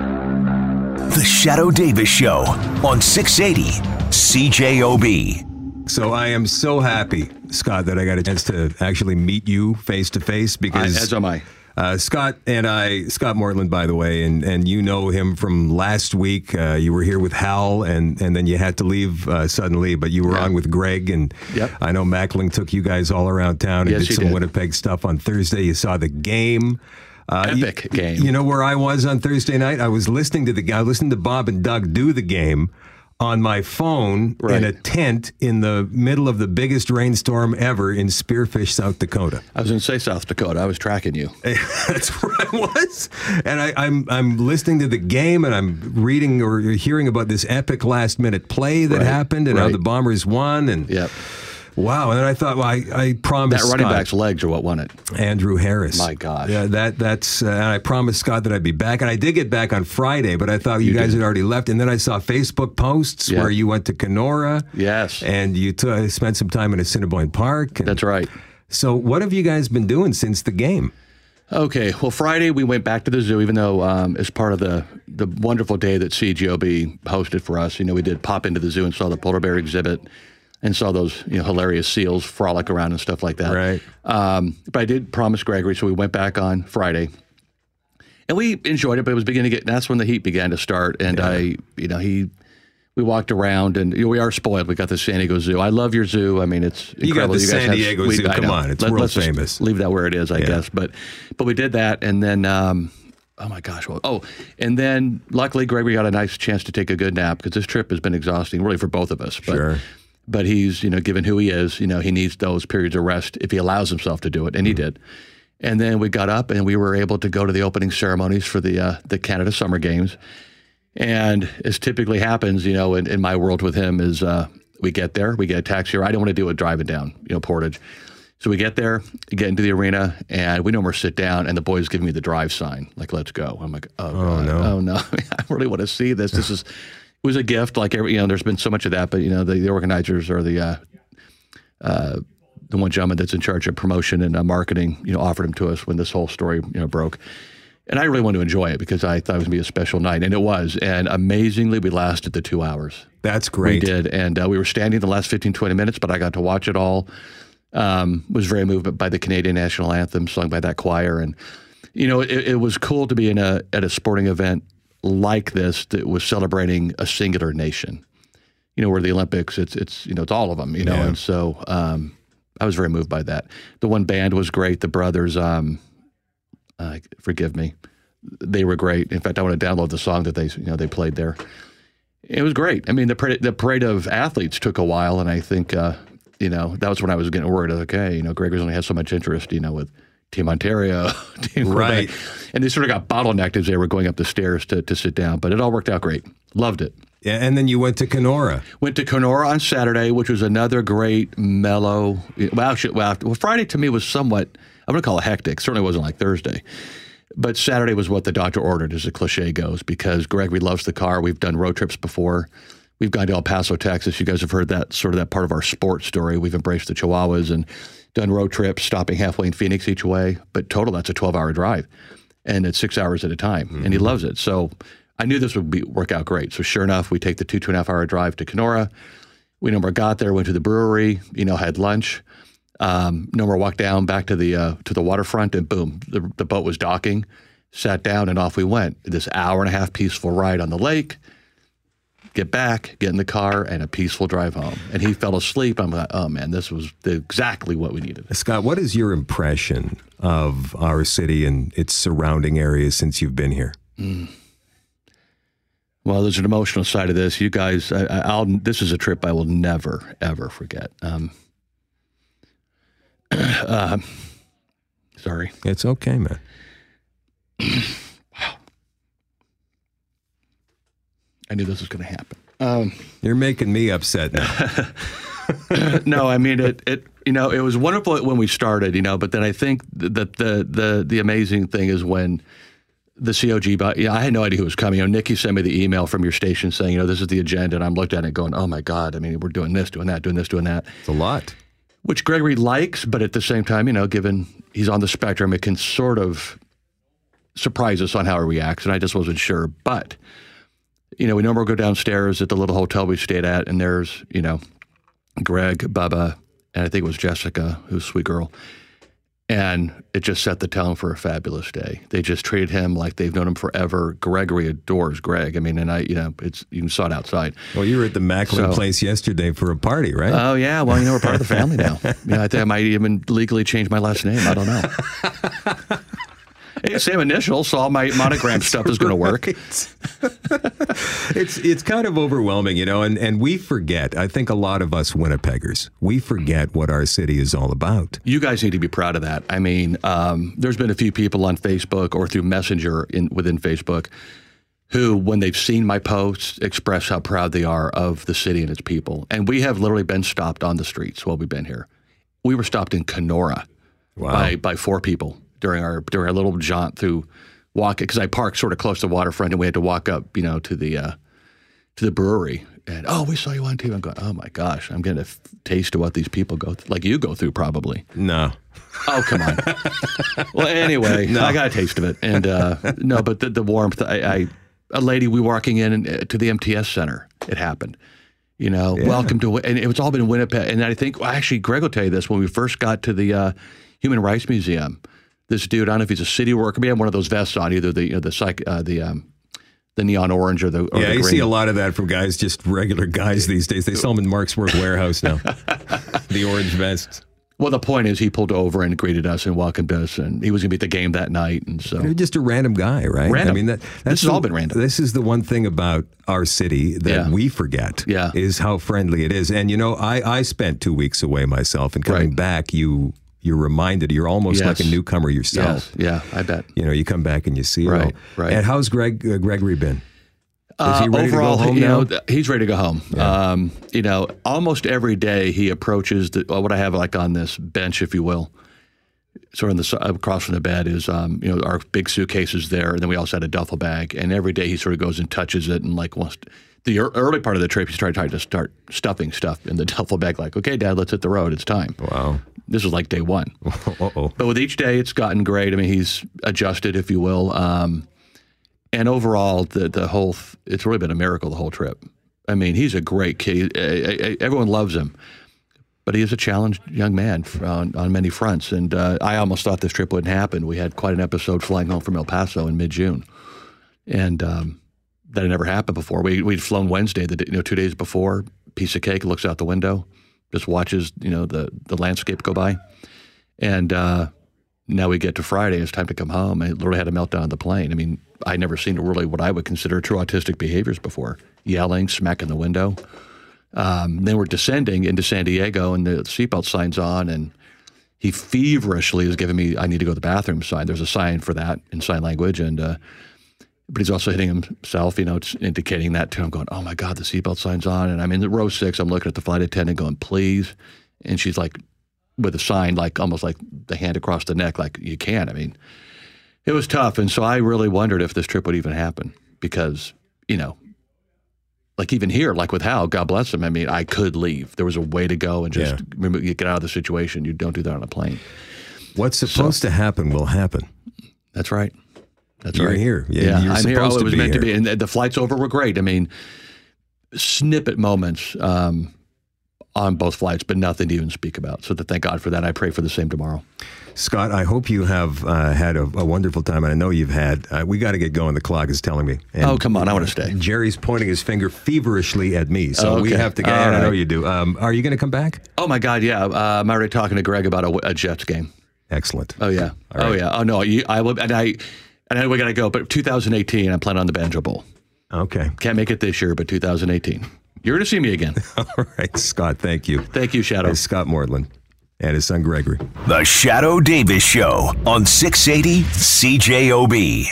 The Shadoe Davis Show on 680 CJOB. So I am so happy, Scott, that I got a chance to actually meet you face to face because as am I. Uh, Scott and I, Scott Mortland, by the way, and, and you know him from last week. Uh, you were here with Hal, and, and then you had to leave uh, suddenly, but you were Yeah. on with Greg. And Yep. I know Mackling took you guys all around town and Yes, did some did. Winnipeg stuff on Thursday. You saw the game. Uh, you- Epic game. You know where I was on Thursday night? I was listening to the guy, listening to Bob and Doug do the game on my phone in a tent in the middle of the biggest rainstorm ever in Spearfish, South Dakota. I was going to say South Dakota. I was tracking you. That's where I was, and I, I'm I'm listening to the game, and I'm reading or hearing about this epic last minute play that Right, happened, and how the Bombers won, and Yep. Wow. And I thought, well, I, I promised That running Scott, back's legs are what won it. Andrew Harris. My gosh. yeah, that that's. Uh, and I promised Scott that I'd be back, and I did get back on Friday, but I thought you, You guys did. had already left, and then I saw Facebook posts Yeah. where you went to Kenora, Yes. and you t- spent some time in Assiniboine Park. and- That's right. So, what have you guys been doing since the game? Okay. Well, Friday we went back to the zoo, even though um, as part of the the wonderful day that CJOB hosted for us, you know, we did pop into the zoo and saw the polar bear exhibit and saw those you know hilarious seals frolic around and stuff like that. Right. Um, but I did promise Gregory, so we went back on Friday. And we enjoyed it, but it was beginning to get. That's when the heat began to start, and I, you know, he, we walked around, and you know, we are spoiled. We got the San Diego Zoo. I love your zoo. I mean, it's You got the guys San have- Diego we- Zoo. Come know. on, it's world let's just famous. leave that where it is, I Yeah. guess. But, but we did that, and then, um, oh my gosh, well, oh, and then luckily Gregory got a nice chance to take a good nap because this trip has been exhausting, really for both of us. But, Sure. But he's, you know, given who he is, you know, he needs those periods of rest if he allows himself to do it, and he did. And then we got up and we were able to go to the opening ceremonies for the uh, the Canada Summer Games. And as typically happens, you know, in, in my world with him is uh, we get there, we get a taxi. Or I don't want to do it driving down, you know, Portage. So we get there, get into the arena, and we normally sit down, and the boys give me the drive sign, like "Let's go." I'm like, "Oh, God, no. oh no, I really want to see this. This is it was a gift, like every you know. There's been so much of that, but you know, the, the organizers or the uh, uh, the one gentleman that's in charge of promotion and uh, marketing, you know, offered him to us when this whole story, you know, broke. And I really wanted to enjoy it because I thought it was going to be a special night, and it was. And amazingly, we lasted the two hours. That's great. We did. And uh, we were standing the last 15, 20 minutes, but I got to watch it all. Um, was very moved by the Canadian national anthem sung by that choir. And, you know, it, it was cool to be in a, at a sporting event like this that was celebrating a singular nation. You know, where the Olympics, it's, it's you know, it's all of them, you know. Yeah. And so um, I was very moved by that. The one band was great. The brothers, um, uh, forgive me, they were great. In fact, I want to download the song that they, you know, they played there. It was great. I mean, the parade, the parade of athletes took a while, and I think, uh, you know, that was when I was getting worried. I was like, okay, you know, Gregor's only had so much interest, you know, with Team Ontario, Team Right. Quebec. and they sort of got bottlenecked as they were going up the stairs to, to sit down. But it all worked out great. Loved it. Yeah, and then you went to Kenora. Went to Kenora on Saturday, which was another great mellow. Well, actually, well, well, Friday to me was somewhat. I'm going to call it hectic. Certainly wasn't like Thursday, but Saturday was what the doctor ordered, as the cliche goes. Because Gregory loves the car. We've done road trips before. We've gone to El Paso, Texas. You guys have heard that sort of that part of our sports story. We've embraced the Chihuahuas and done road trips, stopping halfway in Phoenix each way. But total, that's a 12 hour drive, and it's six hours at a time. And he loves it. So I knew this would be, work out great. So sure enough, we take the two two and a half hour drive to Kenora. We no more got there, went to the brewery, you know, had lunch. Um, no more walked down back to the uh, to the waterfront, and boom, the, the boat was docking. Sat down, and off we went. This hour and a half peaceful ride on the lake. Get back, get in the car, and a peaceful drive home. And he fell asleep. I'm like, oh man, this was exactly what we needed. Scott, what is your impression of our city and its surrounding areas since you've been here? Well, there's an emotional side of this. You guys, I, I- I'll. This is a trip I will never ever forget. Um, uh, sorry. It's okay, man. I knew this was going to happen. Um, You're making me upset now. no, I mean it. It you know it was wonderful when we started. You know, but then I think that the the the amazing thing is when the COG. But yeah, I had no idea who was coming. You know, Nikki sent me the email from your station saying, you know, this is the agenda, and I'm looked at it going, oh my god. I mean, we're doing this, doing that, doing this, doing that. It's a lot. which Gregory likes, but at the same time, you know, given he's on the spectrum, it can sort of surprise us on how he reacts, and I just wasn't sure. But you know, we normally go downstairs at the little hotel we stayed at, and there's you know, Greg, Bubba, and I think it was Jessica, who's a sweet girl. And it just set the tone for a fabulous day. They just treated him like they've known him forever. Gregory adores Greg. I mean, and I, you know, it's you saw it outside. Well, you were at the Macklin So- place yesterday for a party, right? Oh yeah, well you know we're part of the family now. Yeah, I think I might even legally change my last name. I don't know. hey, same initials, so all my monogram stuff is going to work. it's it's kind of overwhelming, you know, and, and we forget. I think a lot of us Winnipeggers, we forget what our city is all about. You guys need to be proud of that. I mean, um, there's been a few people on Facebook or through Messenger in, within Facebook who, when they've seen my posts, express how proud they are of the city and its people. And we have literally been stopped on the streets while we've been here. We were stopped in Kenora Wow. by by four people during our during our little jaunt through walk because I parked sort of close to the waterfront and we had to walk up, you know, to the uh, to the brewery. And oh, we saw you on TV. I'm going, oh my gosh, I'm getting a f- taste of what these people go through, like you go through probably. No. Oh, come on. well, anyway, I got a taste of it, and uh, no, but the, the warmth. I, I a lady we were walking in uh, to the MTS center. It happened. You know, welcome to, and it was all been Winnipeg. And I think, well, actually, Greg will tell you this. When we first got to the uh, Human Rights Museum, this dude, I don't know if he's a city worker, he had one of those vests on, either the you know, the psych, uh, the um, the neon orange or the or Yeah, the you green. see a lot of that from guys, just regular guys these days. They sell them in Mark's Work Warehouse now. the orange vests. Well, the point is, he pulled over and greeted us and welcomed us, and he was going to be at the game that night, and so You're just a random guy, right? Random. I mean, that, that's has all been random. This is the one thing about our city that Yeah. we forget. Yeah. is how friendly it is. And you know, I I spent two weeks away myself, and coming Right. back, you you're reminded you're almost like a newcomer yourself. yes, yeah, I bet. You know, you come back and you see it Right, all. right. And how's Greg uh, Gregory been? Is Uh, he ready to go overall, home you now? know, he's ready to go home. Um, you know, almost every day he approaches the, what I have like on this bench, if you will, sort of the, across from the bed is, um, you know, our big suitcases there, and then we also had a duffel bag. And every day he sort of goes and touches it, and like wants. To, the early part of the trip, he started trying to start stuffing stuff in the duffel bag. Like, okay, Dad, let's hit the road. It's time. Wow. This is like day one. Uh oh. But with each day, it's gotten great. I mean, he's adjusted, if you will. Um, and overall, the the whole it's really been a miracle the whole trip. I mean, he's a great kid. Eh, eh, Everyone loves him, but he is a challenged young man on, on many fronts. And uh, I almost thought this trip wouldn't happen. We had quite an episode flying home from El Paso in mid June, and um, that had never happened before. We we'd flown Wednesday, the you know two days before. Piece of cake looks out the window, just watches you know the the landscape go by, and. Uh, now we get to Friday, it's time to come home. I literally had a meltdown on the plane. I mean, I'd never seen really what I would consider true autistic behaviors before yelling, smacking the window. Um, then we're descending into San Diego, and the seatbelt sign's on, and he feverishly is giving me, I need to go to the bathroom sign. There's a sign for that in sign language. And, uh, but he's also hitting himself, you know, it's indicating that too. I'm going, oh my God, the seatbelt sign's on. And I'm in the row six. I'm looking at the flight attendant going, please. And she's like, with a sign, like almost like the hand across the neck, like you can't. I mean, it was tough. And so I really wondered if this trip would even happen because, you know, like even here, like with Hal, God bless him. I mean, I could leave. There was a way to go and just Yeah. you get out of the situation. You don't do that on a plane. What's supposed to happen will happen. That's right. That's You're right. here. Yeah, Yeah, I'm here. Oh, it was meant to be. And the, the flights over were great. I mean, snippet moments um, on both flights, but nothing to even speak about. So to thank God for that. I pray for the same tomorrow. Scott, I hope you have uh, had a, a wonderful time, and I know you've had. Uh, we got to get going. The clock is telling me. And Oh, come on, I wanna stay. Jerry's pointing his finger feverishly at me, so we Okay. have to get. All I know you do. Um, are you going to come back? Oh my God, yeah. Uh, I'm already talking to Greg about a, a Jets game. Excellent. Oh yeah. All Oh yeah. Oh no. You, I will. And I. And I know we got to go. But 2018, I'm planning on the Banjo Bowl. Okay. Can't make it this year, but 2018, you're going to see me again. All right, Scott. Thank you. Thank you, Shadoe. It's Scott Mortland and his son Gregory. The Shadoe Davis Show on 680 CJOB.